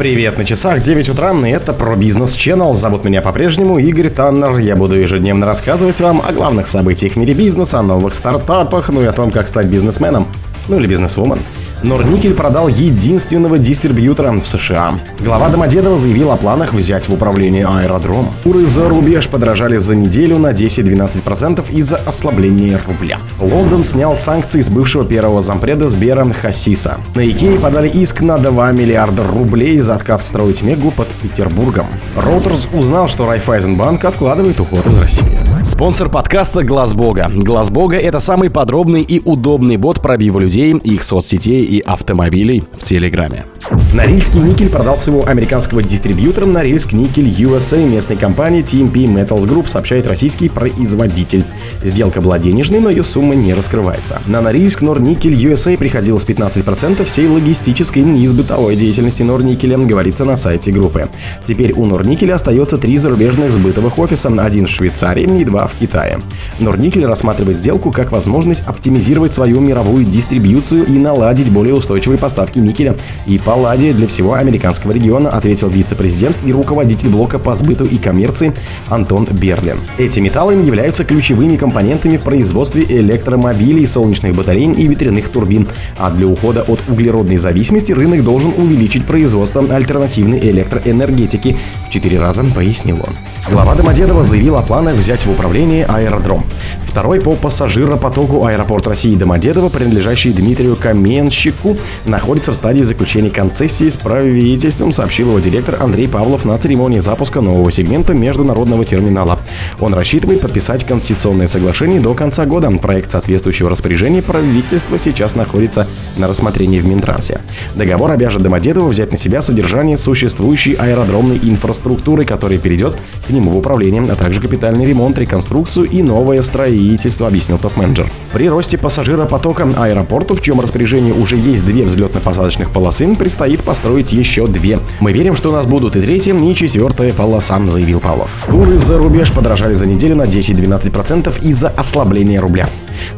Привет на часах, 9 утра, и это про бизнес Channel. Зовут меня по-прежнему Игорь Таннер. Я буду ежедневно рассказывать вам о главных событиях в мире бизнеса, о новых стартапах, ну и о том, как стать бизнесменом, ну или бизнесвумен. Норникель продал единственного дистрибьютора в США. Глава Домодедова заявил о планах взять в управление аэродром. Куры за рубеж подорожали за неделю на 10-12% из-за ослабления рубля. Лондон снял санкции с бывшего первого зампреда Сбера Хасиса. На Икее подали иск на 2 миллиарда рублей за отказ строить Мегу под Петербургом. Reuters узнал, что Райфайзенбанк откладывает уход из России. Спонсор подкаста Глаз Бога. Глаз Бога это самый подробный и удобный бот пробива людей, их соцсетей и автомобилей в Телеграме. Норильский никель продал своего американского дистрибьютора Норильск Никель USA местной компании TMP Metals Group, сообщает российский производитель. Сделка была денежной, но ее сумма не раскрывается. На Норильск Норникель USA приходилось 15% всей логистической и и сбытовой деятельности Норникеля, говорится на сайте группы. Теперь у Норникеля остается три зарубежных сбытовых офиса, один в Швейцарии и два в Китае. Норникель рассматривает сделку как возможность оптимизировать свою мировую дистрибьюцию и наладить более устойчивые поставки никеля и палладия для всего американского региона, ответил вице-президент и руководитель блока по сбыту и коммерции Антон Берлин. Эти металлы являются ключевыми компонентами в производстве электромобилей, солнечных батарей и ветряных турбин, а для ухода от углеродной зависимости рынок должен увеличить производство альтернативной электроэнергетики в четыре раза, пояснил он. Глава Домодедова заявил о планах взять в управление аэродром. Второй по пассажиропотоку аэропорт России Домодедово, принадлежащий Дмитрию Каменщику, находится в стадии заключения концессии с правительством, сообщил его директор Андрей Павлов на церемонии запуска нового сегмента международного терминала. Он рассчитывает подписать конституционное соглашение до конца года. Проект соответствующего распоряжения правительства сейчас находится на рассмотрении в Минтрансе. Договор обяжет Домодедово взять на себя содержание существующей аэродромной инфраструктуры, которая перейдет к нему в управление, а также капитальный ремонт, реконструкцию и новое строительство, объяснил топ-менеджер. При росте пассажиропотока аэропорту, в чем распоряжении уже есть две взлетно-посадочных полосы, предстоит построить еще две. Мы верим, что у нас будут и третья, и четвертая полоса, заявил Павлов. Туры за рубеж подорожали за неделю на 10-12% из-за ослабления рубля.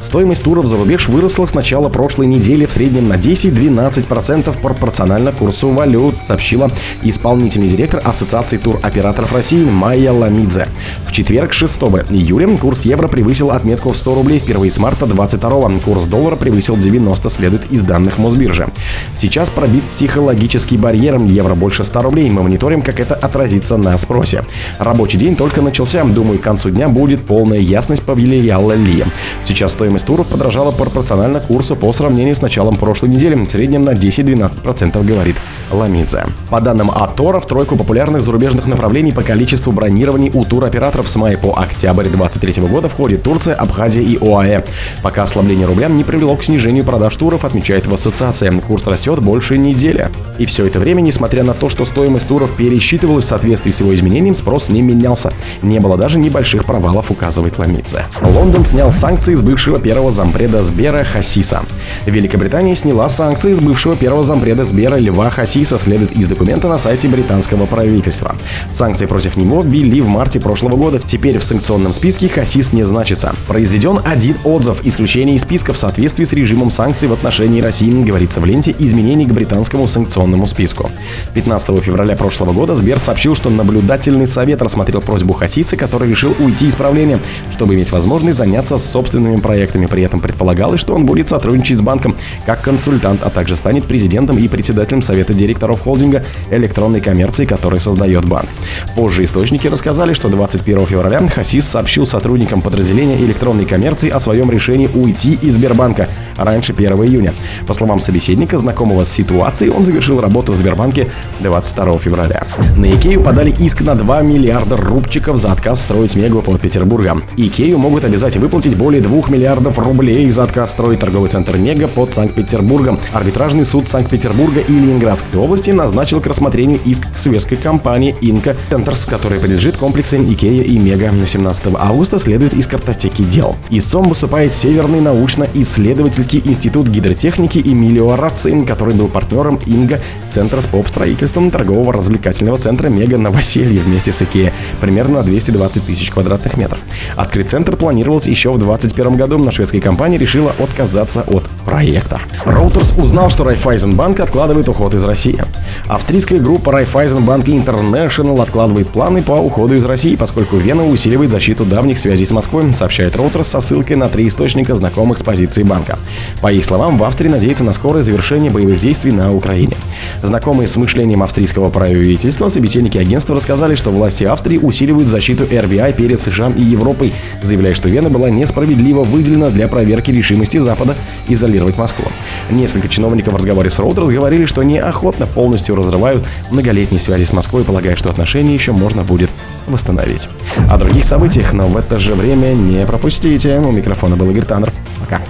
Стоимость туров за рубеж выросла с начала прошлой недели в среднем на 10-12% пропорционально курсу валют, сообщила исполнительный директор Ассоциации туроператоров России Майя Ламидзе. В четверг, 6 июля, курс евро превысил отметку в 100 рублей впервые с марта 22 Курс доллара превысил 90, следует из данных Мосбиржи. Сейчас пробит психологический барьер. Евро больше 100 рублей. Мы мониторим, как это отразится на спросе. Рабочий день только начался. Думаю, к концу дня будет полная ясность, повелияла Ли. Сейчас стоимость туров подорожала пропорционально курсу по сравнению с началом прошлой недели. В среднем на 10-12%, говорит Ламидзе. По данным Атора, в тройку популярных зарубежных направлений по количеству бронирований у туроператоров с мая по октябрь 2023 года входит Турция, Абхазия и ОАЭ. Пока ослабление рубля не привело к снижению продаж туров, отмечает в ассоциации. Курс растет больше недели. И все это время, несмотря на то, что стоимость туров пересчитывалась в соответствии с его изменением, спрос не менялся. Не было даже небольших провалов, указывает Ламидзе. Лондон снял санкции с бывшего первого зампреда Сбера Хасиса. Великобритания сняла санкции с бывшего первого зампреда Сбера Льва Хасиса, следует из документа на сайте британского правительства. Санкции против него ввели в марте прошлого года. Теперь в санкционном списке Хасис не значится. Произведен один отзыв исключение из списка в соответствии с режимом санкций в отношении России, говорится в ленте изменений к британскому санкционному списку. 15 февраля прошлого года Сбер сообщил, что наблюдательный совет рассмотрел просьбу Хасиса, который решил уйти из правления, чтобы иметь возможность заняться собственными проектами. При этом предполагалось, что он будет сотрудничать с банком как консультант, а также станет президентом и председателем совета директоров холдинга электронной коммерции, который создает банк. Позже источники рассказали, что 21 февраля Хасис сообщил сотрудникам подразделения электронной коммерции о своем решении уйти из Сбербанка раньше 1 июня. По словам собеседника, знакомого с ситуацией, он завершил работу в Сбербанке 22 февраля. На Икею подали иск на 2 миллиарда рубчиков за отказ строить Мегу под Петербургом. Икею могут обязать выплатить более 2 миллиардов рублей за отказ строить торговый центр Мега под Санкт-Петербургом. Арбитражный суд Санкт-Петербурга и Ленинградской области назначил к рассмотрению иск светской компании Инка Центрс, которая принадлежит комплексам Икея и Мега. На 17 августа следует из картотеки дел. Истцом выступает Северный научно-исследовательский институт гидротехники и мелиорации, который был партнером Инга Центра с поп-строительством торгового развлекательного центра Мега Новоселье вместе с Икея, примерно на 220 тысяч квадратных метров. Открыть центр планировался еще в 2021 году, но шведская компания решила отказаться от проекта. Reuters узнал, что Райфайзенбанк откладывает уход из России. Австрийская группа Райфайзенбанк International откладывает планы по уходу из России, поскольку Вена усиливает защиту давних связей с Москвой, сообщает Reuters со ссылкой на три источника, знакомых с позицией банка. По их словам, в Австрии надеются на скорое завершение боевых действий на Украине. Знакомые с мышлением австрийского правительства, собеседники агентства рассказали, что власти Австрии усиливают защиту РБИ перед США и Европой, заявляя, что Вена была несправедливо выделена для проверки решимости Запада изолировать Москву. Несколько чиновников в разговоре с Reuters говорили, что неохотно полностью разрывают многолетние связи с Москвой, полагая, что отношения еще можно будет восстановить. О других событиях, но в это же время не пропустите. У микрофона был Игорь Таннер. Пока.